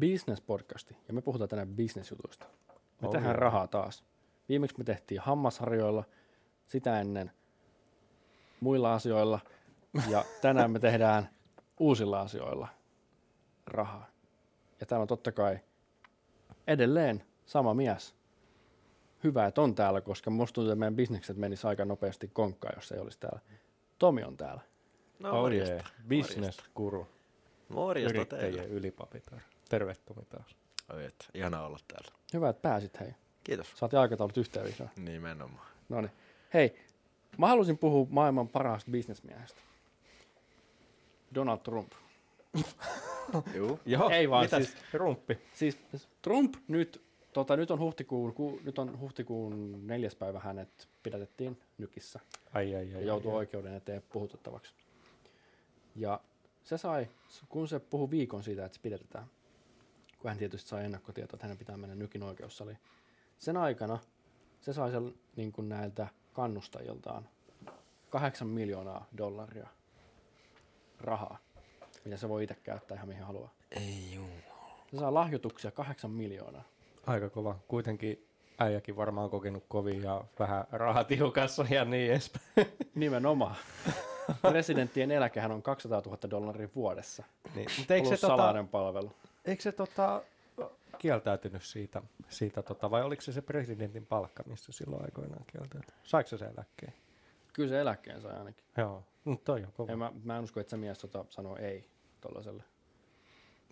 business-podcasti ja me puhutaan tänään business-jutuista. Me Oh, tehdään rahaa taas. Viimeksi me tehtiin hammasharjoilla, sitä ennen muilla asioilla ja tänään me tehdään uusilla asioilla rahaa. Ja täällä on totta kai edelleen sama mies. Hyvä, että on täällä, koska musta tuntuu, että meidän bisnekset menisi aika nopeasti konkkaan, jos ei olisi täällä. Tomi on täällä. No Oh morjesta. yeah. Business guru. Morjesta Yrittäjien teille. ylipapitar. Tervetuloa taas. Oi, et, ihana olla täällä. Hyvä, että pääsit hei. Kiitos. Saatiin aikataulut yhteen vihdoin. Nimenomaan. No niin. Hei, mä halusin puhua maailman parhaasta bisnesmiehestä. Donald Trump. Juu. Joo, Ei vaan, mitäs siis- rumppi? Siis Trump nyt, tota, nyt on huhtikuun, ku, nyt on huhtikuun neljäs päivä hänet pidätettiin nykissä Ai, ai, ai. ja joutui ai. oikeuden eteen puhutettavaksi. Ja se sai, kun se puhui viikon siitä, että se pidätetään, kun hän tietysti sai ennakkotietoa, että hänen pitää mennä nykin oikeussaliin. Sen aikana se sai sen niin kuin näiltä kannustajiltaan kahdeksan miljoonaa dollaria rahaa, mitä se voi itse käyttää ihan mihin haluaa. Ei juu. Se saa lahjoituksia kahdeksan miljoonaa. Aika kova. Kuitenkin äijäkin varmaan kokenut kovin ja vähän rahatiukassa ja niin edespäin. Nimenomaan. Presidenttien eläkehän on 200 000 dollaria vuodessa. niin. Mutta eikö Plus se, tota, salainen palvelu. Eikö se tota, kieltäytynyt siitä, siitä tota, vai oliko se se presidentin palkka, missä silloin aikoinaan kieltäytyi? Saiko se se eläkkeen? Kyllä se eläkkeen sai ainakin. Joo, no, toi on kova. En mä, mä en usko, että se mies tota, sanoo ei tuollaiselle.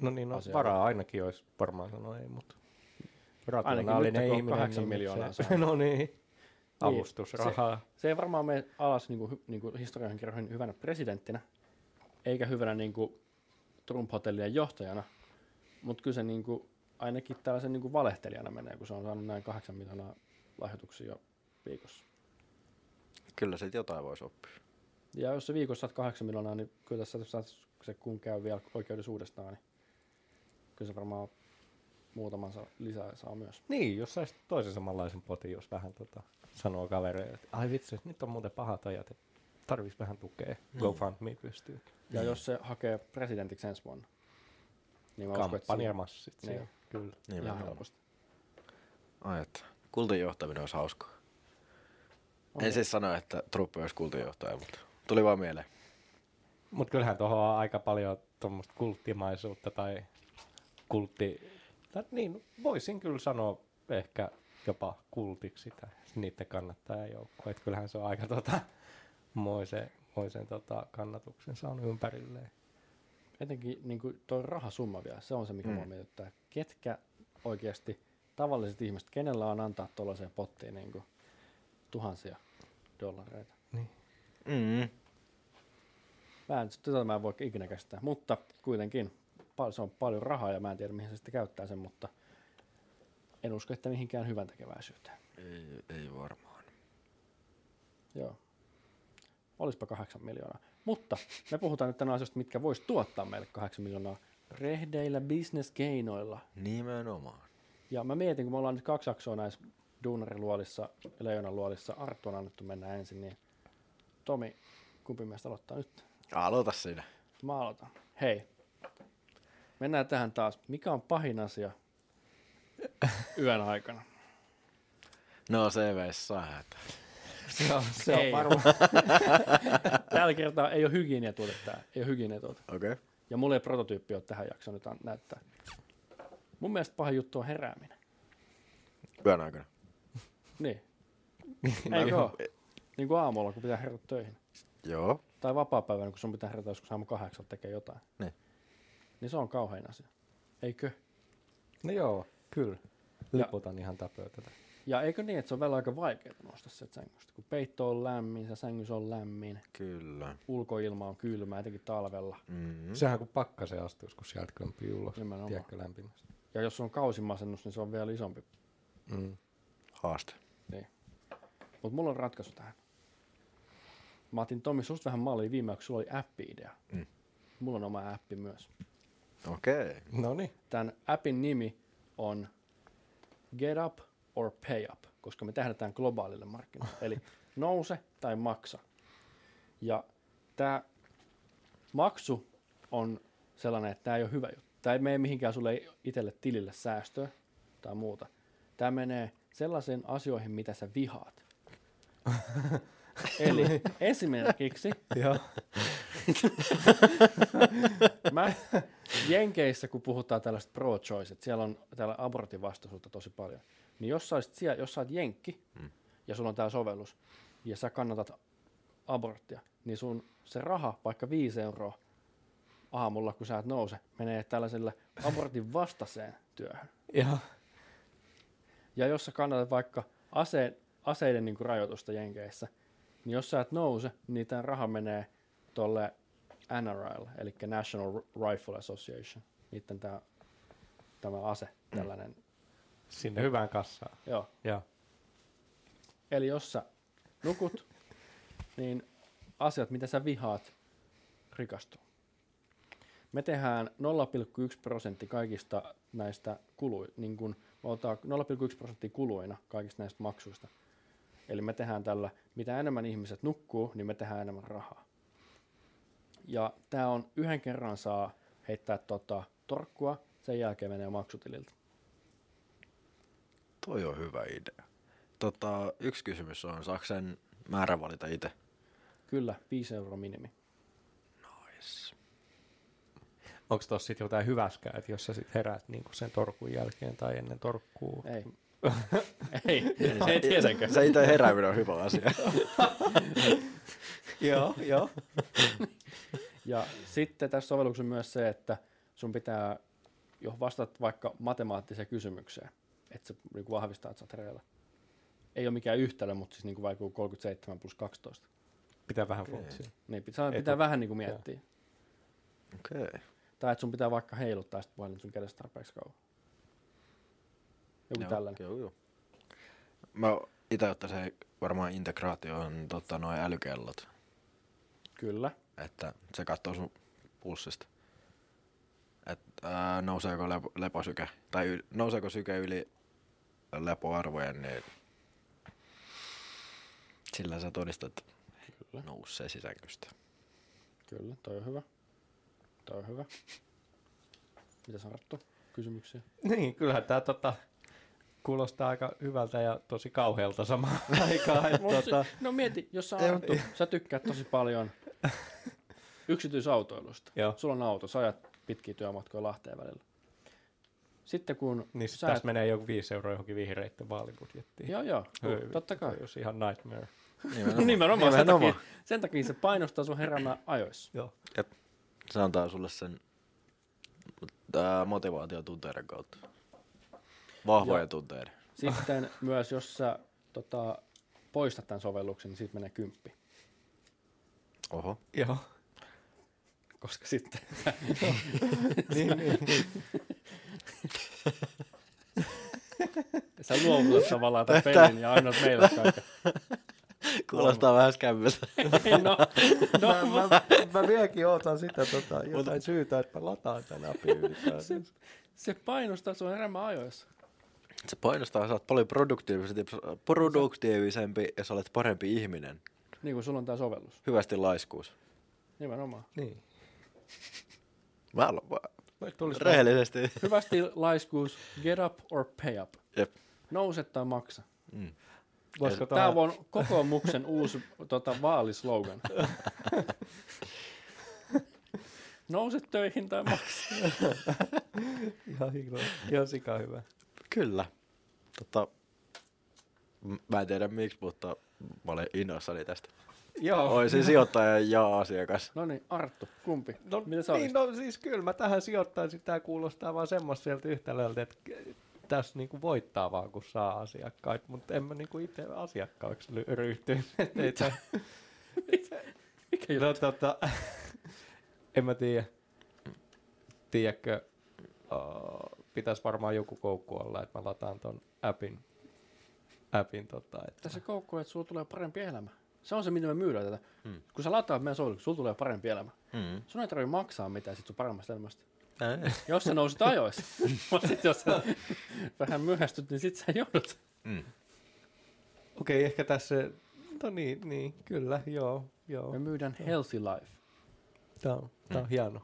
No niin, no, asialle. varaa ainakin olisi varmaan sanoa ei, mutta Ainakin rationaalinen on ihminen. kahdeksan niin miljoonaa se, saa. no niin, avustusrahaa. Se ei varmaan mene alas niin kuin, niin kuin historian kirjoihin hyvänä presidenttinä, eikä hyvänä niin kuin Trump-hotellien johtajana, mutta kyllä se niin kuin, ainakin tällaisen niin kuin valehtelijana menee, kun se on saanut näin kahdeksan miljoonaa lahjoituksia jo viikossa. Kyllä se jotain voisi oppia. Ja jos se viikossa saat kahdeksan miljoonaa, niin kyllä tässä saat- se kun käy vielä oikeudessa uudestaan, niin kyllä se varmaan muutaman saa, lisää saa myös. Niin, jos saisi toisen samanlaisen potin, jos vähän tota, sanoo kavereille, että ai vitsi, nyt on muuten pahat ajat, että tarvitsisi vähän tukea. GoFundMe pystyy. Ja jos se hakee presidentiksi ensi vuonna, niin mä uskon, että Kampanjamassit Niin. siellä, kyllä. siinä ihan helposti. Ai, että kultin johtaminen olisi hauskaa. On. En siis sano, että Trump olisi kultinjohtaja, mutta tuli vaan mieleen. Mutta kyllähän tuohon on aika paljon tuommoista kulttimaisuutta tai kultti... Tai niin, voisin kyllä sanoa ehkä jopa kultiksi sitä, niiden kannattajajoukkoa. Että kyllähän se on aika tota, moisen, moisen tota, kannatuksen saanut ympärilleen. Etenkin niin kuin tuo rahasumma vielä, se on se, mikä Mm. mua mietittää. Ketkä oikeasti, tavalliset ihmiset, kenellä on antaa tuollaiseen pottiin niin kuin tuhansia dollareita? Mm. Mä en, tätä mä en voi ikinä käsittää, mutta kuitenkin se on paljon rahaa ja mä en tiedä, mihin se sitten käyttää sen, mutta en usko, että mihinkään hyvän tekeväisyyteen. Ei, ei varmaan. Joo. Olispa kahdeksan miljoonaa. Mutta me puhutaan nyt tänään asioista, mitkä vois tuottaa meille kahdeksan miljoonaa rehdeillä bisneskeinoilla. Nimenomaan. Ja mä mietin, kun me ollaan nyt kaksi jaksoa näissä duunariluolissa ja leijonan luolissa, Arttu on annettu mennä ensin, niin Tomi, kumpi meistä aloittaa nyt? Aloita sinä. Mä aloitan. Hei, mennään tähän taas. Mikä on pahin asia yön aikana? No se vessa hätä. Se on, se Ei. on varmaan. Tällä kertaa ei ole hygieniatuote tää. Ei ole hygieniatuote. Okei. Okay. Ja mulla ei prototyyppi ole tähän jaksoon nyt näyttää. Mun mielestä pahin juttu on herääminen. Yön aikana. Niin. Eikö oo? Niin kuin aamulla, kun pitää herätä töihin. Joo. Tai vapaa-päivänä, kun sun pitää herätä joskus aamu kahdeksan tekee jotain. Niin. Niin se on kauhein asia. Eikö? No joo, kyllä. Liputan ihan täpöä Ja eikö niin, että se on vielä aika vaikeaa nousta sieltä sängystä, kun peitto on lämmin, se sängyssä on lämmin, Kyllä. ulkoilma on kylmä, etenkin talvella. Mm. Sehän kun pakkaseen astuisi, kun sieltä kömpii ulos. Nimenomaan. Tiedätkö lämpimästi. Ja jos on kausimasennus, niin se on vielä isompi. Mm. Haaste. Mutta mulla on ratkaisu tähän. Mä otin Tomi susta vähän mallia viime kun sulla oli appi-idea. Mm. Mulla on oma appi myös. Okei. Okay. No niin. Tämän appin nimi on Get Up or Pay Up, koska me tähdätään globaalille markkinoille. Eli nouse tai maksa. Ja tämä maksu on sellainen, että tämä ei ole hyvä juttu. tämä ei mene mihinkään sulle itselle tilille säästöä tai muuta. Tämä menee sellaisiin asioihin, mitä sä vihaat. Eli esimerkiksi Joo. mä Jenkeissä, kun puhutaan tällaista pro-choice, että siellä on täällä abortin vastaisuutta tosi paljon, niin jos sä, olisit siellä, jos sä oot jenkki Mm. ja sulla on tämä sovellus ja sä kannatat aborttia, niin sun se raha, vaikka 5 euroa aamulla, kun sä et nouse, menee tällaiselle abortin vastaiseen työhön. Joo. Ja jos sä kannatat vaikka ase, aseiden niin rajoitusta Jenkeissä, niin jos sä et nouse, niin tämä raha menee tuolle NRL, eli National Rifle Association. Niiden tämä, tämä ase, tällainen. Sinne hyvään kassaan. Joo. Joo. Eli jos sä nukut, niin asiat, mitä sä vihaat, rikastuu. Me tehdään 0,1 prosentti kaikista näistä kului, niin kun me otetaan 0,1 prosenttia kuluina kaikista näistä maksuista. Eli me tehdään tällä, mitä enemmän ihmiset nukkuu, niin me tehdään enemmän rahaa. Ja tämä on yhden kerran saa heittää tota, torkkua, sen jälkeen menee maksutililtä. Toi on hyvä idea. Tota, yksi kysymys on, saako sen määrä valita itse? Kyllä, 5 euroa minimi. Nice. Onko tuossa sitten jotain hyväskää, että jos sä sit heräät niinku sen torkun jälkeen tai ennen torkkuu? Ei. ei, ei tietenkään. Se itse herääminen on hyvä asia. joo, joo. Ja sitten tässä sovelluksessa on myös se, että sun pitää, jos vastaat vaikka matemaattiseen kysymykseen, että se niin kuin vahvistaa, että sä oot hereillä. Ei ole mikään yhtälö, mutta siis niin kuin vaikka 37 plus 12. Pitää vähän Okei. funtsia. Niin pitää, pitää vähän niin kuin miettiä. Okei. Okay. Tai että sun pitää vaikka heiluttaa sitä puhelin sun kädestä tarpeeksi kauan. Joku tällainen. Joo, joo. Mä itse ottaisin varmaan integraatioon tota, noin älykellot, Kyllä. että se katsoo sun pulssista. Että ää, nouseeko lepo, leposyke, tai yl, nouseeko syke yli lepoarvojen, niin sillä sä todistat Kyllä. nousee sisänkystä. Kyllä, toi on hyvä. Toi on hyvä. Mitä sanottu? Kysymyksiä? Niin, kyllähän tämä tota, kuulostaa aika hyvältä ja tosi kauhealta samaan aikaan. että tota, no mieti, jos sä, Arttu, sä tykkäät tosi paljon yksityisautoilusta. Joo. Sulla on auto, sä ajat pitkiä työmatkoja Lahteen välillä. Sitten kun niin sä sit tässä et, menee joku 5 euroa johonkin vihreitten vaalibudjettiin. Joo, joo, Hyi, totta kai. Olisi ihan nightmare. Nimenomaan, Nimenomaan. Sen, takia, sen takia se painostaa sun heräämään ajoissa. Joo. Se antaa sulle sen tää motivaatiotunteiden kautta. Vahvojen Joo. tunteiden. Sitten myös, jos sä tota, poistat tämän sovelluksen, niin siitä menee kymppi. Oho. Joo. Koska sitten niin, niin. sä luovutat tavallaan tämän pelin ja annat meille kaiken. Kuulostaa vähän skämmiltä. no, no, mä, mä, mä, vieläkin ootan sitä tota, jotain syytä, että mä lataan tän appin ylipäätään. se painostaa sun heräämään ajoissa. Se painostaa, sä oot paljon produktiivisempi, produktiivisempi ja sä olet parempi ihminen. Niin kuin sulla on tämä sovellus. Hyvästi laiskuus. Nimenomaan. Niin. Mä rehellisesti. Hyvästi laiskuus, get up or pay up. Jep. Nouse tai maksa. Mm. Voisiko Tämä tää... on kokoomuksen uusi tota, vaalislogan. Nouse töihin tai maksa. Ihan hienoa. Ihan sika hyvä. Kyllä. Tota, mä en tiedä miksi, mutta mä olen innoissani tästä. Joo. Oisin sijoittaja ja asiakas. No niin, Arttu, kumpi? No, Mitä sä niin, olisit? no siis kyllä mä tähän sijoittaisin. Tää kuulostaa vaan semmoiselta yhtälöltä, että tässä niinku voittaa vaan kun saa asiakkaita, mutta en mä niinku itse asiakkaaksi ly- ei tää- Mikä No juttu? tota, en mä tiedä. Tiedätkö, uh, pitäisi varmaan joku koukku olla, että mä lataan ton appin, appin tota, että Tässä koukku, että sulla tulee parempi elämä. Se on se, miten me myydään tätä. Mm. Kun sä lataat meidän sovelluksen, sulla tulee parempi elämä. Mm. Sun ei tarvitse maksaa mitään sit sun paremmasta elämästä. Ei. Jos sä nousit ajoissa. Mutta sit jos sä vähän myöhästyt, niin sit sä joudut. Mm. Okei, ehkä tässä, no niin, niin, kyllä, joo, joo. Me myydään healthy life. Tää on, tää on hieno.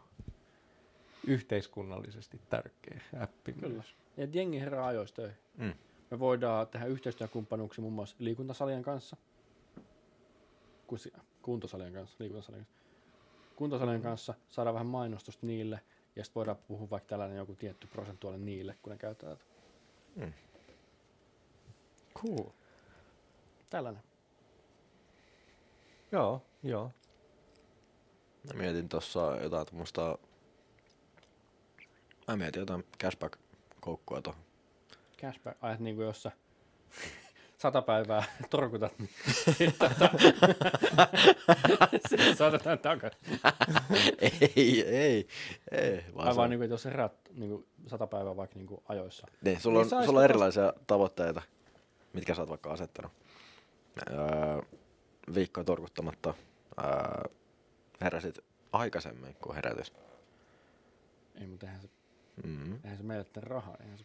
yhteiskunnallisesti tärkeä appi. Kyllä. myös. Ja jengi herää ajoista töihin. Mm. Me voidaan tehdä yhteistyökumppanuuksia muun muassa liikuntasalien kanssa, kuntosalien kanssa, liikuntasalien kanssa, kuntosalien kanssa, saada vähän mainostusta niille, ja sitten voidaan puhua vaikka tällainen joku tietty prosentuaali niille, kun ne käyttää tätä. Cool. Tällainen. Joo, joo. Mä mietin tossa jotain tuommoista... Mä mietin jotain cashback-koukkua tuohon. Cashback, ajat niin kuin jos sä sata päivää torkutat, niin sitten tota, saatetaan takaisin. ei, ei, ei. Vaan vaan niin kuin, jos herät niin kuin sata päivää vaikka niin kuin ajoissa. Niin, sulla on, Niin sulla on erilaisia tavoitteita, mitkä sä oot vaikka asettanut. Öö, viikkoa torkuttamatta öö, heräsit aikaisemmin kuin herätys. Ei, mutta eihän se, Mm. eihän se meille rahaa. Eihän se,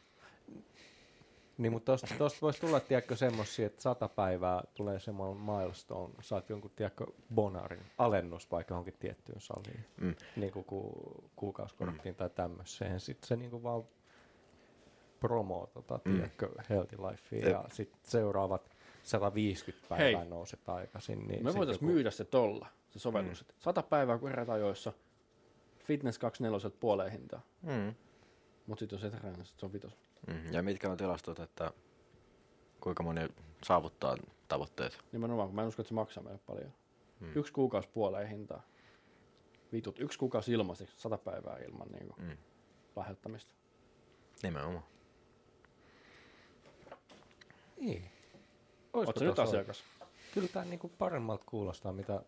Niin, mutta tosta, tosta voisi tulla, tiedätkö, semmosia, että sata päivää tulee semmoinen milestone, saat jonkun, tiedätkö, bonarin, alennus vaikka johonkin tiettyyn saliin, Mm. niin kuin ku, kuukausikorttiin tai tämmöiseen. Sitten se niin kuin vaan promoo, tota, Mm. tiedätkö, Healthy Lifea, Jep. ja sitten seuraavat 150 päivää Hei. nouset aikaisin. Niin me voitaisiin joku- myydä se tolla, se sovellus. Mm. Sata päivää kun herät ajoissa, Fitness 24 puoleen hintaa. Mm. Mutta sitten jos et herää, niin sit se on vitos. Mm. Ja mitkä on tilastot, että kuinka moni saavuttaa tavoitteet? Nimenomaan, kun mä en usko, että se maksaa meille paljon. Mm. Yksi kuukausi puoleen hintaa. Vitut, yksi kuukausi ilmaiseksi, sata päivää ilman niin kuin, Mm. lahjoittamista. Nimenomaan. Niin. Oletko nyt asiakas? Kyllä tämä niinku paremmalta kuulostaa, mitä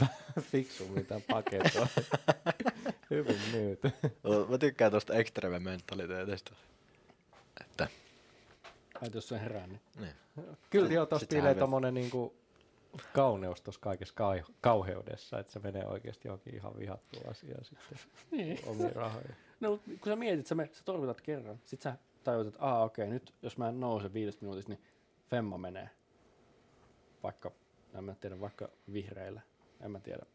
fiksummin tämän paketoi. Hyvin myyty. Mä tykkään tuosta extreme mentaliteetista. Että, Ai, jos se herää, niin niin. Kyllä joo, sä piilee tommonen niinku kauneus tuossa kaikessa kau- kauheudessa, että se menee oikeasti johonkin ihan vihattuun asiaan sitten Niin. omiin rahoihin. No, kun sä mietit, sä, me, sä torkutat kerran, sit sä tajut, että aa okei, nyt jos mä en nouse viidestä minuutista, niin femma menee. Vaikka, en mä tiedä, vaikka vihreille, en mä tiedä,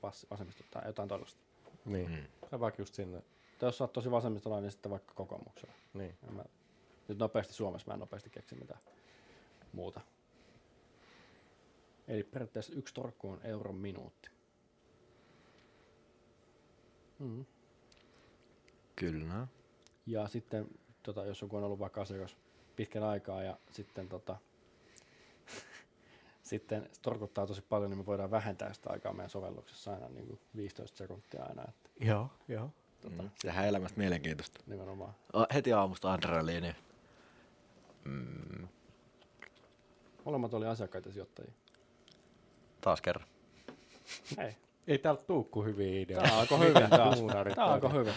passi, vasemmisto tai jotain tollaista. Niin. Mm. Se vaikka just sinne. Tai jos sä oot tosi vasemmistolainen, niin sitten vaikka kokoomuksella. Niin. En mä, nyt nopeasti Suomessa mä en nopeasti keksi mitään muuta. Eli periaatteessa yksi torkku on euron minuutti. Mm. Kyllä. Ja sitten, tota, jos joku on ollut vaikka asiakas pitkän aikaa ja sitten, tota, sitten se torkuttaa tosi paljon, niin me voidaan vähentää sitä aikaa meidän sovelluksessa aina niin kuin 15 sekuntia aina, että Joo, joo. tota, Mm. Tehdään elämästä mielenkiintoista. nimenomaan. O, heti aamusta adrenaliini. Mm. Molemmat oli asiakkaita sijoittajia. Taas kerran. Hei, Ei täältä tuu kuin hyviä ideoita. tää alkoi hyvin taas. Tää alkoi oikein. hyvin.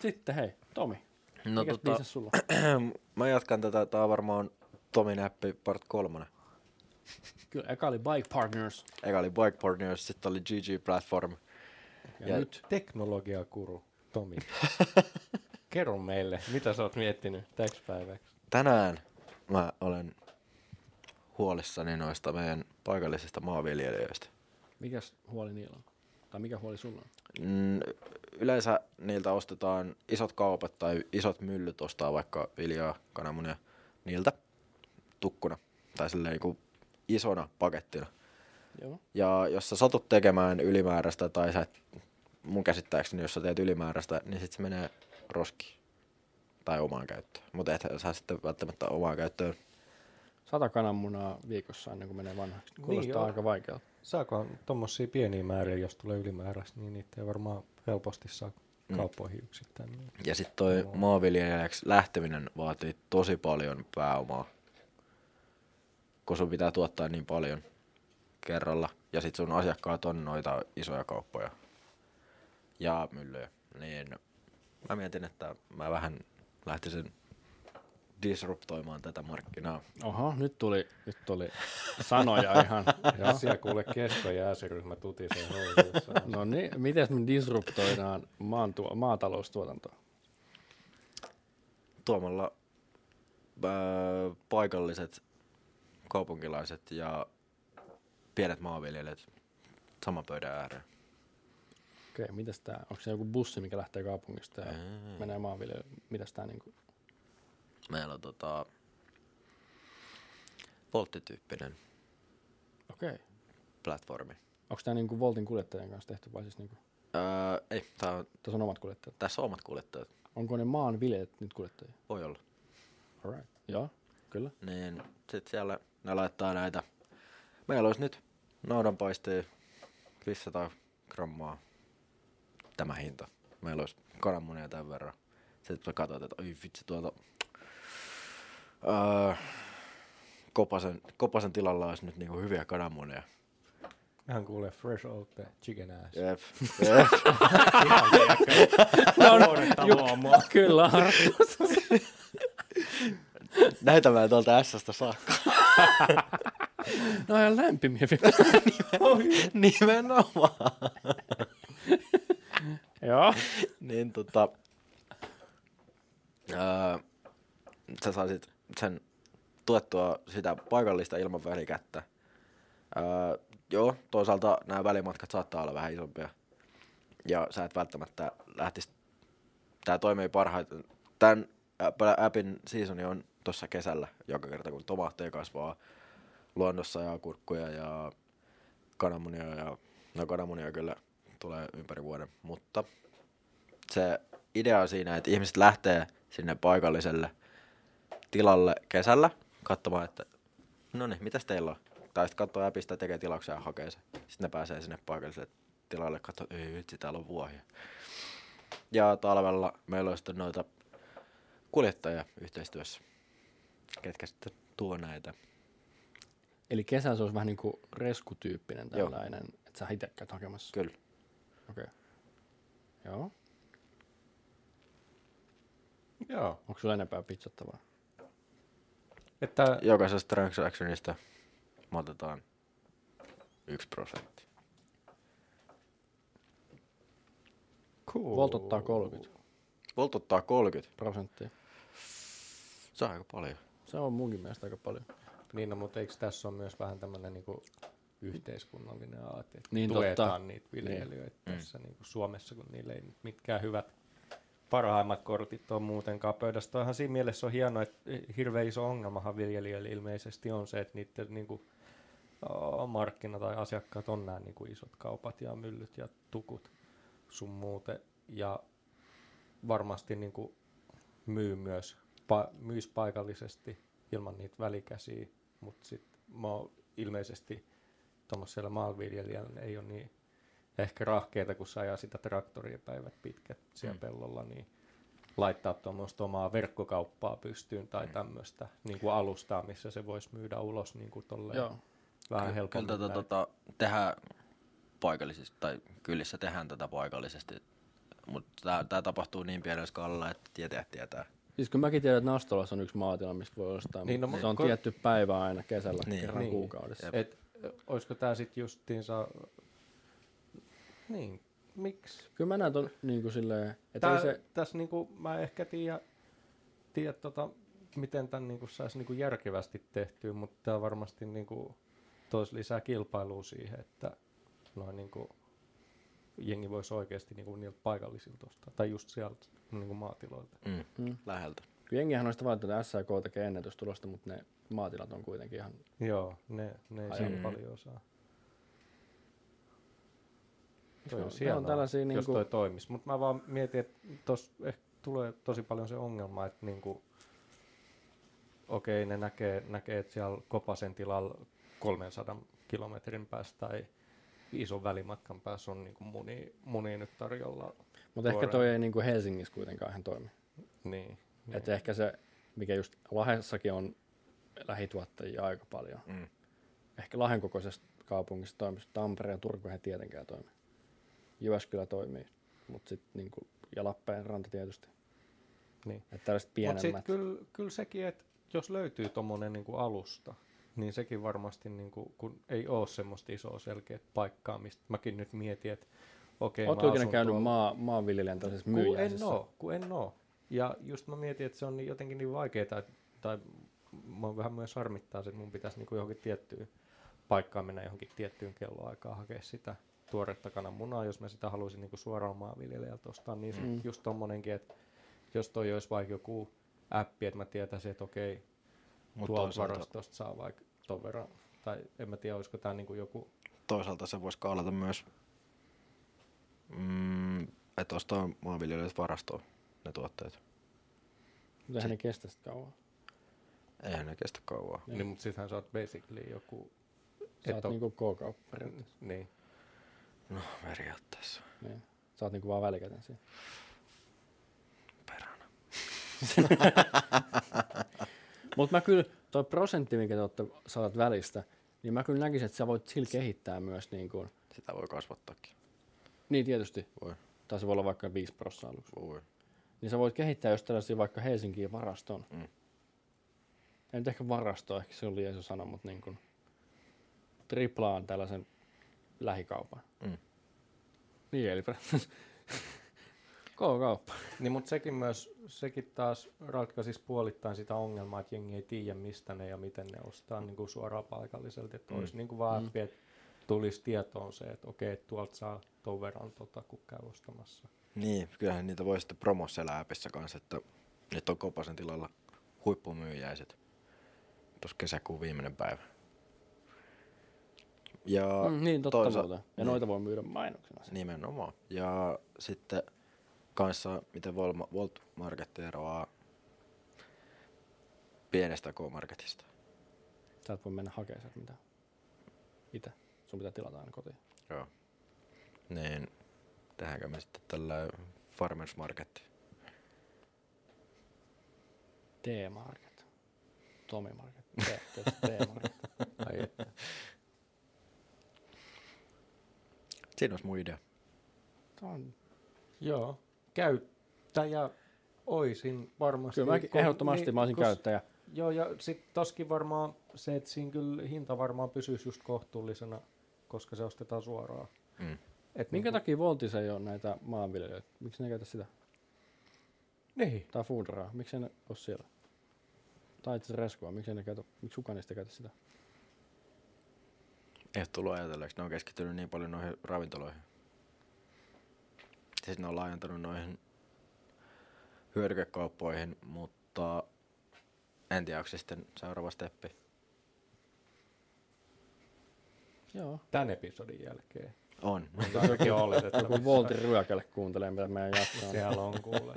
Sitten hei, Tomi, No mikäs tota, sulla mä jatkan tätä, tää on varmaan Tomin appi part kolmonen. Kyllä, eka oli Bike Partners. Eka oli Bike Partners, sitten oli GG Platform. Ja, Ja- nyt Teknologiakuru, Tomi. Kerro meille, mitä sä oot miettinyt täksi päiväksi? Tänään mä olen huolissani noista meidän paikallisista maanviljelijöistä. mikäs huoli niillä on? Tai mikä huoli sulla on? Mm, yleensä niiltä ostetaan isot kaupat tai isot myllyt ostaa vaikka viljaa, kananmunia niiltä tukkuna tai silleen niin isona pakettina. Joo. Ja jos sä satut tekemään ylimääräistä tai sä et, mun käsittääkseni, jos sä teet ylimääräistä, niin sit se menee roskiin tai omaan käyttöön. Mutta et sä sitten välttämättä omaan käyttöön. Sata kananmunaa viikossa ennen kuin menee vanhaksi. Kuulostaa joo. aika vaikealta. Saako tommosia pieniä määriä, jos tulee ylimääräistä, niin niitä ei varmaan helposti saa Mm. kauppoihin yksittäin. Ja sitten toi maanviljelijäksi lähteminen vaatii tosi paljon pääomaa, kun sun pitää tuottaa niin paljon kerralla. Ja sit sun asiakkaat on noita isoja kauppoja ja myllyjä. Niin mä mietin, että mä vähän lähtisin disruptoimaan tätä markkinaa. Oho, nyt tuli, nyt tuli sanoja ihan. Joo. Siellä kuule kesto ja ääsiryhmä tutisee. No niin, miten me disruptoidaan maantuo, maataloustuotantoa? Tuomalla ää, paikalliset kaupunkilaiset ja pienet maanviljelijät saman pöydän ääreen. Okei, mitäs tää, onko se joku bussi, mikä lähtee kaupungista ja Ää. menee maanviljelyyn? Mitäs tää niinku, Meillä on tota, volttityyppinen okei. platformi. Onko tää niinku Voltin kuljettajien kanssa tehty vai siis niinku, Öö, ei, tää on, tässä on omat kuljettajat? tässä on omat kuljettajat. Onko ne maanviljelijät nyt kuljettajia? Voi olla. Alright. Joo, kyllä. Niin sit siellä ne laittaa näitä. Meillä olisi nyt naudanpaistia 500 grammaa tämä hinta. Meillä olisi kananmunia tämän verran. Sitten sä katsot, että oi vitsi tuolta öö, Kopasen, Kopasen tilalla olisi nyt niinku hyviä kananmunia. Hän kuulee fresh out the chicken ass. Jep, jep. luomua. Kyllä, Näitä mä en tuolta S-stä saa. No ihan lämpimiä. Nimenomaan. Joo. niin tota, öö, sä saisit sen tuettua sitä paikallista ilman välikättä. Öö, joo, toisaalta nämä välimatkat saattaa olla vähän isompia. Ja sä et välttämättä lähtisi, tää toimii parhaiten. Tämän appin seasoni on tuossa kesällä, joka kerta kun tomaatteja kasvaa luonnossa ja kurkkuja ja kananmunia ja no kananmunia kyllä tulee ympäri vuoden, mutta se idea on siinä, että ihmiset lähtee sinne paikalliselle tilalle kesällä katsomaan, että no niin, mitäs teillä on? Tai sitten katsoo appista, tekee tilauksia ja hakee se. Sitten ne pääsee sinne paikalliselle tilalle katsoa, ei vitsi, täällä on vuohia. Ja talvella meillä on sitten noita kuljettajia yhteistyössä, ketkä sitten tuo näitä. Eli kesällä se olisi vähän niinku reskutyyppinen Joo. tällainen, että sä itse käyt hakemassa. Kyllä. Okei. Okay. Joo. Joo. Onko sulla enempää pitsattavaa? Että Jokaisesta transactionista me otetaan yksi prosentti. cool. Volt ottaa 30 Volt ottaa 30. prosenttia. Se on aika paljon. Se on munkin mielestä aika paljon. Niin, no, mutta eikö tässä ole myös vähän tämmöinen niinku yhteiskunnallinen aate, että Niin, tuetaan totta. niitä viljelijöitä Niin. tässä niinku Suomessa, kun niillä ei mitkään hyvät parhaimmat kortit on muutenkaan pöydässä. Toihan siinä mielessä on hienoa, että hirveän iso ongelmahan viljelijöille ilmeisesti on se, että niiden niinku, markkina- tai asiakkaat on nämä niinku isot kaupat ja myllyt ja tukut sun muuten. Ja varmasti niinku myy myös pa- myys paikallisesti ilman niitä välikäsiä, mutta sitten ilmeisesti tuommoisella maanviljelijällä ei ole niin ehkä rahkeita, kun saa ajaa sitä traktoria päivät pitkät siellä Mm. pellolla, niin laittaa tuommoista omaa verkkokauppaa pystyyn tai tämmöistä niin kuin alustaa, missä se voisi myydä ulos niin kuin tolleen Joo. vähän Kyllä helpommin. tätä näin. tota, tehdään paikallisesti, tai kylissä tehdään tätä paikallisesti, mutta tämä tapahtuu niin pienellä skaalalla, että tietäjät tietää. Siis kun mäkin tiedän, että Nastolassa on yksi maatila, mistä voi ostaa, Niin, niin, no, se on ko- tietty päivä aina kesällä, Niin. niin, kerran Niin. niin. kuukaudessa. Jep. Et, olisiko tämä sitten justiinsa... Niin, miksi? Kyllä mä näen ton niin kuin silleen, että Tää, ei se, Tässä niinku, mä ehkä tiedä, tiedä tota, miten tämän niinku saisi niinku järkevästi tehtyä, mutta tämä varmasti niinku toisi lisää kilpailua siihen, että noin niinku, jengi voisi oikeasti niinku niiltä paikallisilta ostaa, tai just sieltä niinku maatiloilta. Mm. mm. Läheltä. kyllä jengihän noista valittu, että SAK tekee ennätystulosta, mutta ne maatilat on kuitenkin ihan, Joo, ne, ne ei siinä mm. paljon osaa. Toi on on hienoa, tällaisia jos niinku- toi toimisi. Mutta mä vaan mietin, että tos ehkä tulee tosi paljon se ongelma, että niinku, okei, ne näkee, näkee, että siellä Kopasen tilalla 300 kilometrin päästä tai ison välimatkan päässä on niinku muni, muni nyt tarjolla. mutta ehkä toi ei niin kuin Helsingissä kuitenkaan ihan toimi. Niin. Niin. niin. Että ehkä se, mikä just Lahdessakin on lähituottajia aika paljon. Mm. Ehkä Lahden kokoisesta kaupungista toimisi. Tampere ja Turku ei tietenkään toimi. Jyväskylä toimii, mutta sitten niinku, ja Lappeenranta tietysti. Niin. Että tällaiset Mutta pienemmät. sitten kyllä, kyllä sekin, että jos löytyy tuommoinen niinku alusta, niin sekin varmasti, niinku, kun ei ole semmoista isoa selkeää paikkaa, mistä mäkin nyt mietin, että okei, Oletko mä ikinä käynyt tuolla- maa, maanviljelijän tällaisessa kun en myyjäisessä? oo, kun en oo. Ja just mä mietin, että se on niin, jotenkin niin vaikeaa, että- tai mua vähän myös harmittaa se, että mun pitäisi niinku johonkin tiettyyn paikkaan mennä johonkin tiettyyn kelloaikaan hakea sitä. tuoretta kananmunaa, jos mä sitä haluaisin niinku suoraan maanviljelijältä ostaa, niin Mm. just tommonenkin, että jos toi olisi vaikka joku appi, että mä tietäisin, että okei, Mut tuolta varastosta saa vaikka ton verran, tai en mä tiedä, olisiko tää niinku joku, toisaalta se voisi kaalata myös, mm, että ostaa maanviljelijät varastoon ne tuotteet. Mutta eihän ne kestä sitä kauan. Eihän ne kestä kauaa. Niin. niin, mutta sittenhän sä oot basically joku, Sä oot et niinku K-kauppa. niin, No, periaatteessa. Niin. Sä oot niinku vaan välikäten siinä. Perhana. Mutta mä kyllä, toi prosentti, minkä te olette, saat välistä, niin mä kyllä näkisin, että sä voit sillä kehittää myös niin kuin, Sitä voi kasvattaakin. niin tietysti, Voi. tai se voi olla vaikka 5 prosenttia aluksi. Voi. Niin sä voit kehittää jos tällaisia vaikka Helsinkiin varaston. Mm. Ei nyt ehkä varasto, ehkä se on liian iso sana, mutta niin kuin triplaan tällaisen lähikaupan. Mm. Niin, eli K-kauppa. Niin, mutta sekin myös, sekin taas ratkaisisi puolittain sitä ongelmaa, että jengi ei tiedä mistä ne ja miten ne ostaa niin kuin suoraan paikalliselta. Että Mm. olisi niin kuin vaan Mm. että tulisi tietoon se, että okei, että tuolta saa ton verran tota, kun käy ostamassa. Niin, kyllähän niitä voi sitten promo siellä appissa kanssa, että nyt on Kopasen tilalla huippumyyjäiset. Tuossa kesäkuun viimeinen päivä. Ja Mm, niin, totta toisa- muuta. Ja niin. noita voi myydä mainoksena. nimenomaan. Ja sitten kanssa, miten Vol- Volt Market eroaa pienestä K-Marketista. Sä et voi mennä hakemaan sieltä mitään. Itse. Sun pitää tilata aina kotiin. Joo. Niin, tehdäänkö me sitten tällä Farmers Market? T-Market. Tomi Market. T-Market. Ai että. Siinä olisi mun idea. Tää on Joo, käyttäjä oisin varmasti. Kyllä mäkin kun- ehdottomasti mä olisin kos- käyttäjä. Joo, ja sitten toskin varmaan se, että siinä kyllä hinta varmaan pysyisi just kohtuullisena, koska se ostetaan suoraan. Mm. Et Minkä niinku- takia Voltis ei ole näitä maanviljelijöitä? Miksi ne käytä sitä? Niin. Tai Foodraa? Miksi ne ole siellä? Tai itse asiassa Reskua, miksi ne käytä, miksi kukaan niistä käytä sitä? Ei tullut ajatelleeksi, ne on keskittynyt niin paljon noihin ravintoloihin. Siis ne on laajentanut noihin hyödykekauppoihin, mutta en tiedä, onko se sitten seuraava steppi. Joo. Tämän episodin jälkeen. On. On ainakin oletettavissa. Joku Voltin ryökälle kuuntelee, mitä meidän jaksoa. Siellä on kuule.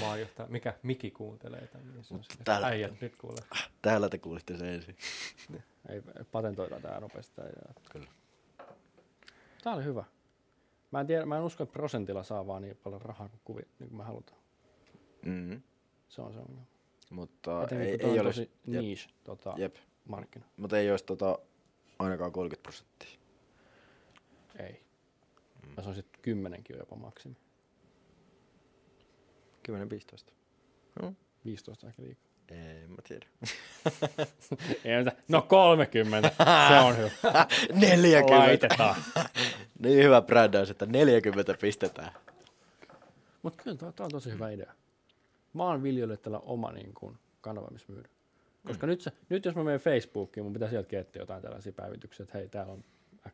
Maajohtaja. Mikä Miki kuuntelee tämän? Niin se on sille, täällä- Äijät nyt kuule. Täällä te kuulitte se ensin. Ei, patentoida tää nopeasti. Kyllä. Tää oli hyvä. Mä en, tiedä, mä en usko, että prosentilla saa vaan niin paljon rahaa kuin, kuvi, niin kuin me halutaan. Mm. Se on se ongelma. Mutta Etenkin, ei, ei on olisi, tosi jep, niche tota, jep, markkina. mutta ei olisi tota, ainakaan 30 prosenttia. Ei. Mä sanoisin, että kymmenenkin on jopa maksimi. 10-15. 15 on ehkä liikaa. En mä tiedä. Ei mitään. No 30, se on hyvä. 40! Laitetaan. Niin hyvä brändäys, että 40 pistetään. Mutta kyllä tämä on tosi hyvä idea. Maanviljelijöille tällä oma niin kuin, kanava, missä myydä. Koska nyt, se, nyt jos mä menen Facebookiin, mun pitää sieltä etsiä jotain tällaisia päivityksiä, että hei, täällä on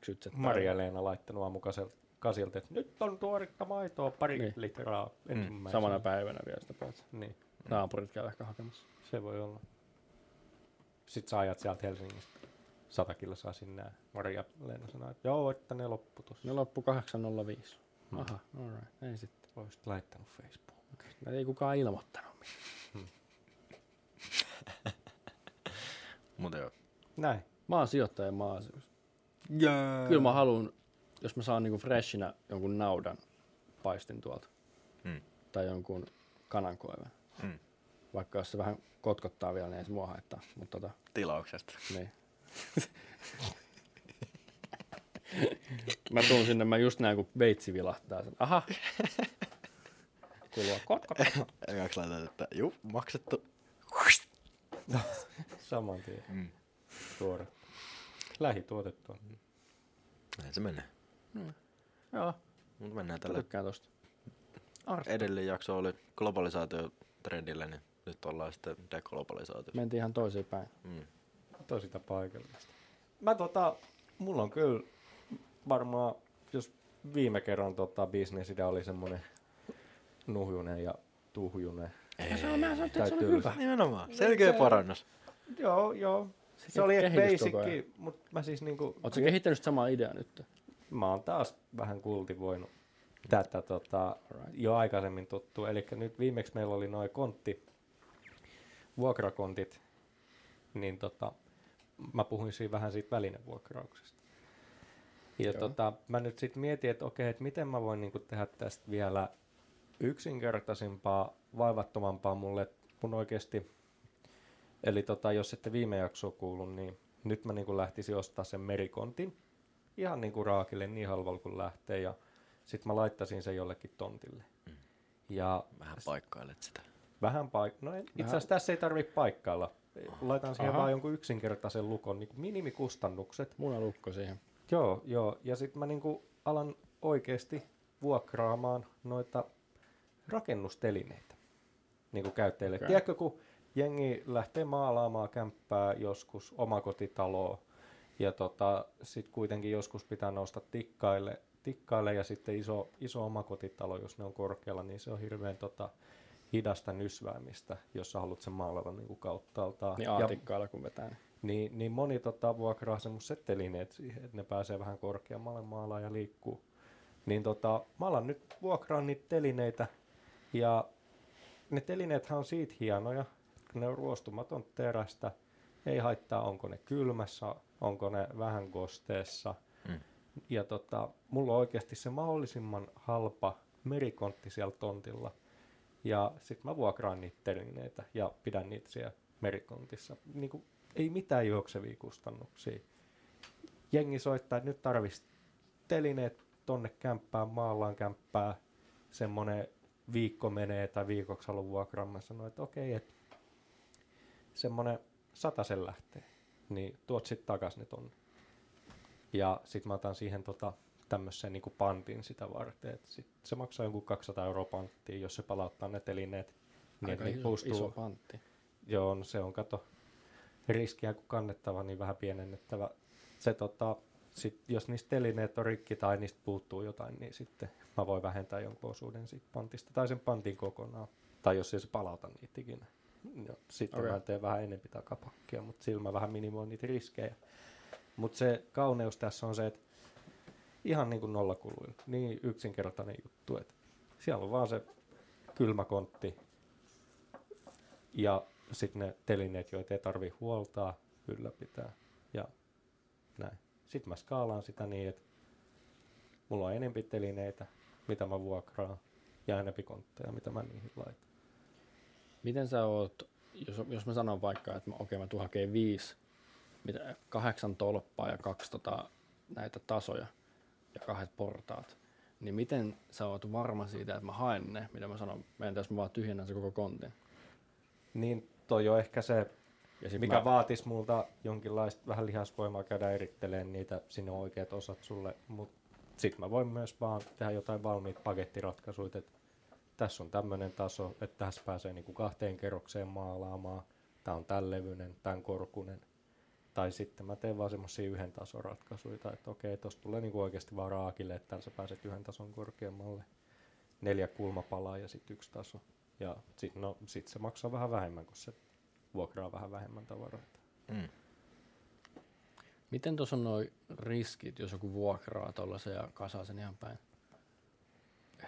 X, Y, Z. Maria-Leena laittanut aamukasilta, että nyt on tuoretta maitoa pari Niin. litraa ensimmäisenä. Samana päivänä vielä sitä päätä. Niin, Naapurit käy ehkä hakemassa. se voi olla. Sitten sä ajat sieltä Helsingistä. Sata kilsaa sinne. ja Maria-Leena sanoi, että joo, että ne loppu tossa. Ne loppu 805. Hmm. Aha, alright. Ei sitten. Olisit laittanut Facebook. Okay. Ei kukaan ilmoittanut mitään. Mutta joo. Näin. Mä oon sijoittaja maaseudussa. Yeah. Kyllä mä haluan, jos mä saan niinku freshinä jonkun naudan paistin tuolta. Mm. Tai jonkun kanankoiven. Mm. Vaikka jos se vähän kotkottaa vielä, niin ei se mua haittaa. Mutta tota, Tilauksesta. niin. mä tuun sinne, mä just näen, kun veitsi vilahtaa sen. Aha. Kuuluu kot, kot, kot. Ekaksi laitan, että juu, maksettu. Saman tien. Mm. Tuore. Lähituotettua. Näin se menee. Joo, Mutta mennään tällä. tykkään tosta. Arsta. Edellinen jakso oli globalisaatio trendillä, niin nyt ollaan sitten deglobalisaatio. Mentiin ihan toiseen päin. Mm. Tosi paikallista. Mä tota, mulla on kyllä varmaan, jos viime kerran tota, bisnesidea oli semmoinen nuhjunen ja tuhjunen. Ei, Se on, mä sanoin, että se oli hyvä. Nimenomaan. Selkeä Se- parannus. Joo, joo. Se, Se oli ehkä basicki, mutta mä siis niinku... Oletko kehittänyt samaa ideaa nyt? Mä oon taas vähän kultivoinut tätä tota, jo aikaisemmin tuttu. Eli nyt viimeksi meillä oli noin kontti, vuokrakontit, niin tota, mä puhuin siinä vähän siitä välinevuokrauksesta. Ja Joo. tota, mä nyt sitten mietin, että okei, että miten mä voin niinku tehdä tästä vielä yksinkertaisempaa, vaivattomampaa mulle, mun oikeasti, eli tota, jos ette viime jaksoa kuullut, niin nyt mä niinku lähtisin ostaa sen merikontin, ihan niinku raakille niin halvalla kuin lähtee, ja sitten mä laittaisin sen jollekin tontille. Mm. Ja Vähän paikkailet sitä. Vähän paik- no en- itse asiassa tässä ei tarvitse paikkailla. Laitan siihen Aha. vaan jonkun yksinkertaisen lukon, niin minimikustannukset. Munalukko siihen. Joo, joo. Ja sitten mä niinku alan oikeasti vuokraamaan noita rakennustelineitä niinku käyttäjille. Okei. Okay. Tiedätkö, kun jengi lähtee maalaamaan kämppää joskus omakotitaloa ja tota, sitten kuitenkin joskus pitää nousta tikkaille, tikkaille ja sitten iso, iso omakotitalo, jos ne on korkealla, niin se on hirveän tota, hidasta nysväämistä, jos sä haluat sen maalata niin kauttaaltaan. Niin Ja- aatikkailla kun vetää. niin. niin, niin moni tota, vuokraa semmoiset telineet siihen, että ne pääsee vähän korkeammalle maalaan ja liikkuu. Niin tota, mä alan nyt vuokraa niitä telineitä ja ne telineethän on siitä hienoja, kun ne on ruostumaton terästä. Ei haittaa, onko ne kylmässä, onko ne vähän kosteessa. Ja tota, mulla on oikeasti se mahdollisimman halpa merikontti siellä tontilla. Ja sit mä vuokraan niitä telineitä ja pidän niitä siellä merikontissa. Niin kuin, ei mitään juoksevia kustannuksia. Jengi soittaa, että nyt tarvitsisi telineet tonne kämppään, maallaan kämppää. Semmonen viikko menee tai viikoksi haluan vuokraa. Mä sanoin, että okei, että semmonen sen lähtee. Niin tuot sit takas ne tonne. Ja sit mä otan siihen tota, tämmöisen niin pantin sitä varten. Et sit se maksaa jonkun 200 euroa panttia, jos se palauttaa ne telineet. Niin, Aika niin iso, puustuu, iso pantti. Joo, no se on kato riskiä kun kannettava, niin vähän pienennettävä. Se tota, sit, jos niistä telineet on rikki tai niistä puuttuu jotain, niin sitten mä voin vähentää jonkun osuuden siitä pantista tai sen pantin kokonaan. Tai jos ei se palauta niitä ikinä. No, sitten okay. mä teen vähän enempi takapakkia, mutta sillä mä vähän minimoin niitä riskejä. Mutta se kauneus tässä on se, että ihan niin kuin nollakuluilla, niin yksinkertainen juttu, että siellä on vaan se kylmäkontti ja sitten ne telineet, joita ei tarvi huoltaa, ylläpitää ja näin. Sitten mä skaalaan sitä niin, että mulla on enempi telineitä, mitä mä vuokraan, ja enempi kontteja, mitä mä niihin laitan. Miten sä oot, jos, jos mä sanon vaikka, että okei mä tuun hakee viisi, mitä, kahdeksan tolppaa ja kaksi tota, näitä tasoja ja kahdet portaat, niin miten sä oot varma siitä, että mä haen ne, mitä mä sanon, meidän tässä mä vaan tyhjennän se koko kontin. Niin toi on ehkä se, Ja sit mikä mä, vaatisi multa jonkinlaista vähän lihasvoimaa käydä erittelemään niitä sinne oikeat osat sulle, mutta sitten mä voin myös vaan tehdä jotain valmiita pakettiratkaisuja, että tässä on tämmöinen taso, että tässä pääsee niinku kahteen kerrokseen maalaamaan, tämä on tämän levyinen, tämän korkunen. Tai sitten mä teen vaan semmoisia yhden tason ratkaisuja, että okei, tuossa tulee niinku oikeasti vaan raakille, että täällä sä pääset yhden tason korkeammalle. Neljä kulmapalaa ja sitten yksi taso. Ja sitten no, sit se maksaa vähän vähemmän, kun se vuokraa vähän vähemmän tavaroita. Mm. miten tuossa on noin riskit, jos joku vuokraa tuollaisen ja kasaa sen ihan päin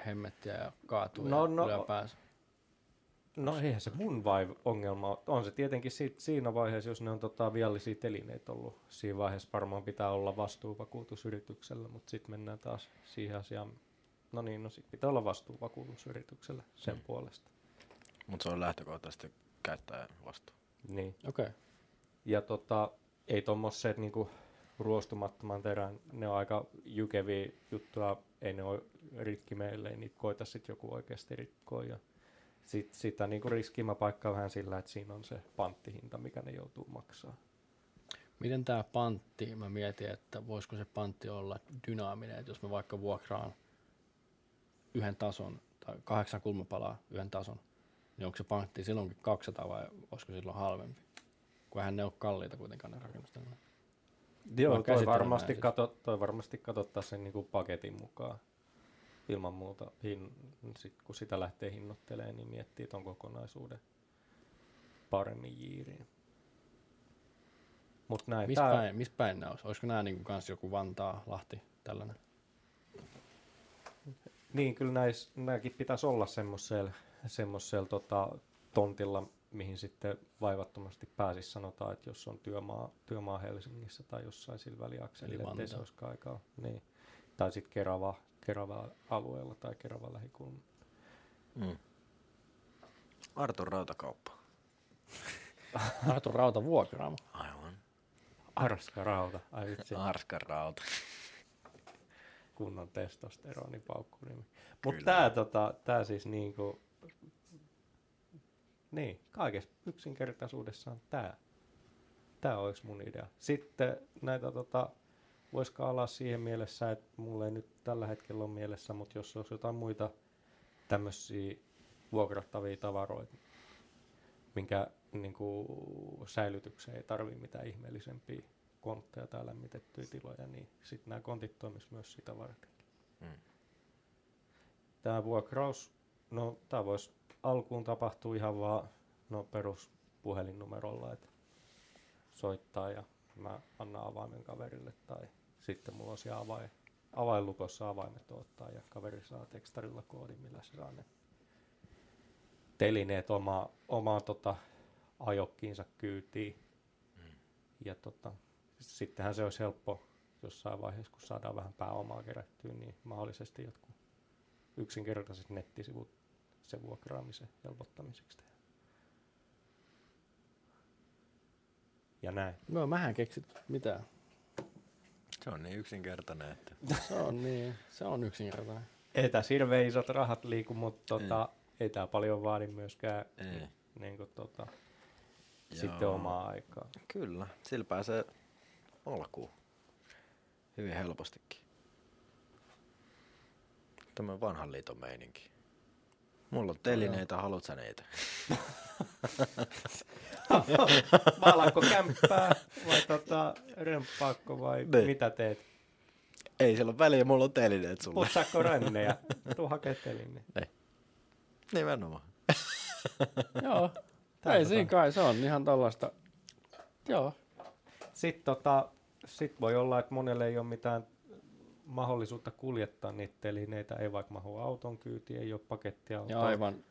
hemmettiä ja kaatuu No, ja no, lyö päänsä? No eihän se mun vai ongelma ole. On se tietenkin si- siinä vaiheessa, jos ne on tota viallisia telineitä ollut. Siinä vaiheessa varmaan pitää olla vastuuvakuutusyrityksellä, mutta sitten mennään taas siihen asiaan. No niin, no sitten pitää olla vastuuvakuutusyrityksellä sen Mm. puolesta. Mutta se on lähtökohtaisesti käyttäjän vastuu. Niin. Okei. Okay. Ja tota, ei tuommoiset niinku ruostumattoman terän, ne on aika jykeviä juttuja, ei ne ole rikki meille, ei niitä koita sitten joku oikeasti rikkoa. Ja sit, sitä niinku riskiä mä paikkaan vähän sillä, että siinä on se panttihinta, mikä ne joutuu maksaa. Miten tämä pantti, mä mietin, että voisiko se pantti olla dynaaminen, että jos mä vaikka vuokraan yhden tason tai kahdeksan kulmapalaa yhden tason, niin onko se pantti silloinkin 200 vai olisiko silloin halvempi? Kun eihän ne ole kalliita kuitenkaan ne rakennustelineet. Joo, Mä toi varmasti, kato, toi varmasti katsottaisiin sen niinku paketin mukaan. Ilman muuta, hin, sit, kun sitä lähtee hinnoittelemaan, niin miettii ton kokonaisuuden paremmin jiiriin. Mut näin, Missä tää, päin, mis päin ne olisi? Olisiko nämä niin kans joku Vantaa, Lahti, tällainen? niin kyllä näis, nämäkin pitäisi olla semmoisella tota, tontilla, mihin sitten vaivattomasti pääsisi sanotaan, että jos on työmaa, työmaa Helsingissä tai jossain sillä väliakselilla, Eli ettei se olisikaan aikaa. Niin. Tai sitten Kerava, Kerava alueella tai Kerava lähikulma. Mm. Arton rautakauppa. Arto Rauta vuokraama. Aivan. Arska rauta, ai vitsi, Arskan rauta. kunnon testosteroni paukkunimi. Mutta tää, tota, tää siis niinku, niin, kaikessa yksinkertaisuudessaan tää. Tää olisi mun idea. Sitten näitä tota, voisiko ala siihen mielessä, että mulla ei nyt tällä hetkellä ole mielessä, mutta jos olisi jotain muita tämmöisiä vuokrattavia tavaroita, minkä niin kuin, säilytykseen ei tarvii mitään ihmeellisempiä kontteja tai lämmitettyjä tiloja, niin sitten nämä kontit toimis myös sitä varten. Mm. Tämä vuokraus, no tämä voisi alkuun tapahtua ihan vaan no, peruspuhelinnumerolla, että soittaa ja mä annan avaimen kaverille tai sitten mulla on siellä avain, avainlukossa avaimet ottaa ja kaveri saa tekstarilla koodin, millä se saa ne telineet omaa, omaa tota, ajokkiinsa kyytiin. Ja tota, sittenhän se olisi helppo jossain vaiheessa, kun saadaan vähän pääomaa kerättyä, niin mahdollisesti jotkut yksinkertaiset nettisivut sen vuokraamisen helpottamiseksi tehdä. Ja näin. No mähän keksit mitään. Se on niin yksinkertainen, että Se on niin, se on yksinkertainen. Ei tässä hirveän isot rahat liiku, mutta tota, ei tämä paljon vaadi myöskään Ei. niin kuin, tota, Joo. sitten omaa aikaa. kyllä, sillä pääsee alkuun hyvin helpostikin. Tämä vanhan liiton meininki. Mulla on telineitä, haluat sä niitä? Maalaatko kämppää vai tota, remppaakko vai Niin. mitä teet? Ei sillä ole väliä, mulla on telineet sulle. Putsaakko rännejä? Tuu hakee teline. Nimenomaan. Joo. Tää Ei tota- siinä kai, se on ihan tällaista. Joo. Sitten tota, sit voi olla, että monelle ei ole mitään mahdollisuutta kuljettaa niitä telineitä, ei vaikka mahu auton kyytiin, ei ole pakettia. Ja aivan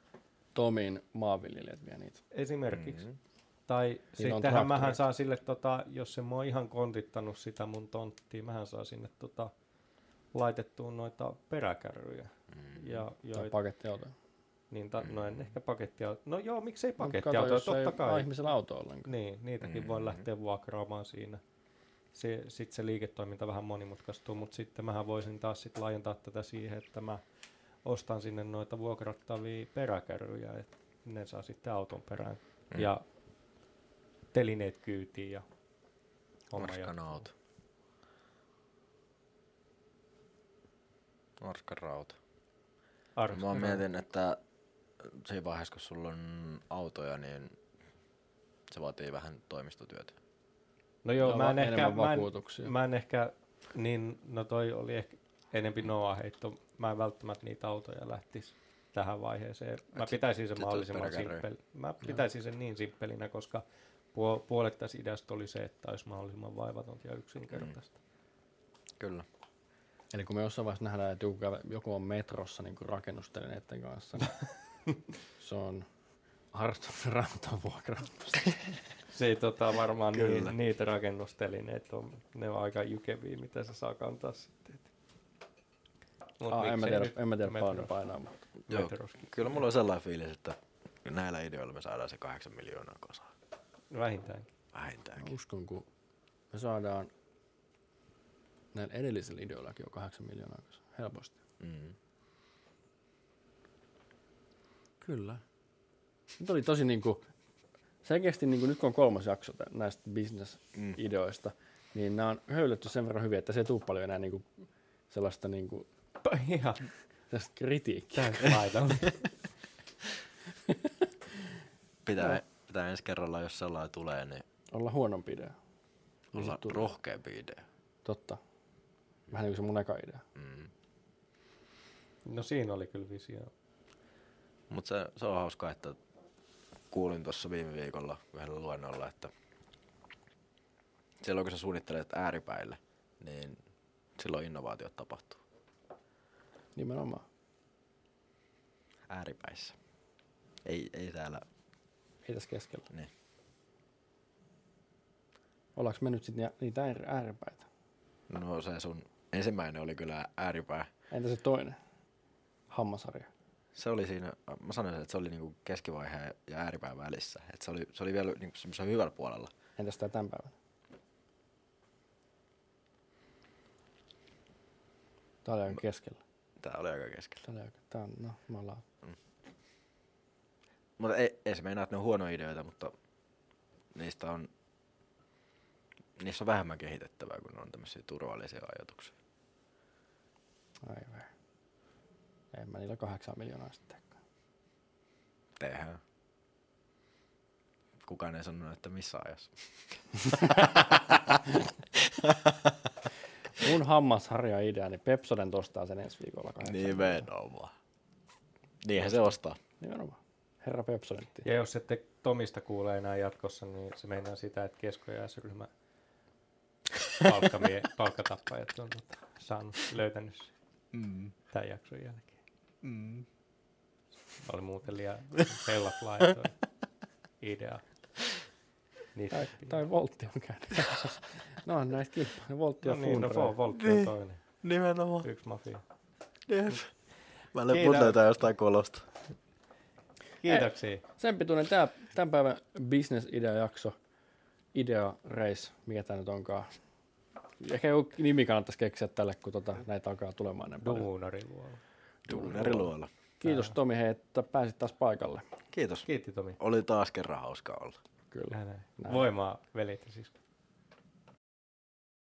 Tomin maanviljelijät vie niitä. Esimerkiksi. Mm. Tai sittenhän mähän saan sille, tota, jos se mua ihan kontittanut sitä mun tonttia, mähän saa sinne tota, laitettua noita peräkärryjä. Mm. Ja, Tai joita, pakettiauto. niin ta, no en ehkä pakettia. No joo, miksei kato, pakettiautoja, ei totta kai. ihmisellä auto ollenkaan. Niin, niitäkin mm. voi lähteä vuokraamaan siinä. Se, sitten se liiketoiminta vähän monimutkaistuu, mutta sitten mähän voisin taas sit laajentaa tätä siihen, että mä ostan sinne noita vuokrattavia peräkärryjä, että ne saa sitten auton perään. Mm. Ja telineet kyytiin ja homma auto. Arskan rauta. Arskan Mä mietin, että siinä vaiheessa kun sulla on autoja, niin se vaatii vähän toimistotyötä. No joo, mä en, ehkä, mä, en, mä en ehkä, niin, no toi oli ehkä enempi Noa heitto. Mä en välttämättä niitä autoja lähtisi tähän vaiheeseen. Mä pitäisin sen mahdollisimman simppeli. Mä pitäisin sen niin simppelinä, koska puol- puolet tässä ideasta oli se, että olisi mahdollisimman vaivatonta ja yksinkertaista. Kyllä. Eli kun me jossain vaiheessa nähdään, että joku, käve- joku on metrossa niin rakennustelineiden kanssa, niin se on Arton rantavuokrausta. Se ei tota, varmaan Kyllä. niin, niitä rakennustelineitä on, ne on aika jykeviä, mitä se saa kantaa sitten. Mut Ah, en mä tiedä, en mä tiedä paljon painaa, mutta Joo, kyllä mulla on sellainen fiilis, että näillä ideoilla me saadaan se kahdeksan miljoonaa kasaan. Vähintäänkin. Vähintäänkin. uskon, kun me saadaan näillä edellisillä ideoillakin jo kahdeksan miljoonaa kanssa. helposti. Mm. Kyllä. Nyt oli tosi niinku, selkeästi niinku, nyt kun on kolmas jakso tä- näistä business-ideoista, niin nämä on höyletty sen verran hyvin, että se ei tule paljon enää niinku sellaista niinku, Ihan sellaista kritiikkiä. Pitää, pitää ensi kerralla, jos sellainen tulee, niin Olla huonompi idea. olla rohkeampi idea. Totta. Vähän niin kuin se mun eka idea. Mm. No siinä oli kyllä visio. Mutta se, se on hauskaa, että kuulin tuossa viime viikolla yhdellä luennolla, että silloin kun sä suunnittelet ääripäille, niin silloin innovaatiot tapahtuu Nimenomaan. ääripäissä. Ei, ei täällä, Ei tässä keskellä. niin. Ollaanko me nyt sitten niitä äär- ääripäitä? No se sun ensimmäinen oli kyllä ääripää. Entä se toinen? Hammasharja. Se oli siinä, mä sanoisin, että se oli niinku keskivaiheen ja ääripään välissä. Et se, oli, se oli vielä niinku semmoisen hyvällä puolella. Entäs tää tämän päivän? Tää oli aika keskellä. Tää oli aika keskellä. Tää oli aika, tää on, no, me ollaan. Mutta ei, ei se meinaa, että ne on huonoja ideoita, mutta niistä on, niissä on vähemmän kehitettävää, kun ne on tämmöisiä turvallisia ajatuksia. Aivan. En mä niillä kahdeksan miljoonaa sitten. Tehdään. Kukaan ei sanonut, että missä ajassa. Mun hammasharja idea, niin Pepsoden tostaa sen ensi viikolla kahdeksan. Nimenomaan. Niinhän se ostaa. Nimenomaan. Herra Pepsodentti. Ja jos ette Tomista kuule enää jatkossa, niin se meinaa sitä, että kesko- ja S-ryhmä palkkatappajat on tota, saanut, löytänyt Mm. tämän jakson jälkeen. Mm. Oli muuten liian hella fly idea. Niitä Tai, tai Voltti on käynyt. no on näistä kilpailuja. Voltti ja no niin, no Voltti on Niin. toinen. Nimenomaan. Yksi mafia. Jep. Mä lepun löytää jostain kolosta. Kiitoksia. Sen pituinen tää, tämän päivän business idea jakso. Idea race, mikä tää nyt onkaan. Ehkä joku nimi kannattaisi keksiä tälle, kun tota, näitä alkaa tulemaan näin paljon. Duunariluola. Duunariluola. Kiitos Tomi, hei, että pääsit taas paikalle. Kiitos. Kiitti Tomi. Oli taas kerran hauska olla. Kyllä. Näin, näin. Näin. Voimaa velit ja siskot.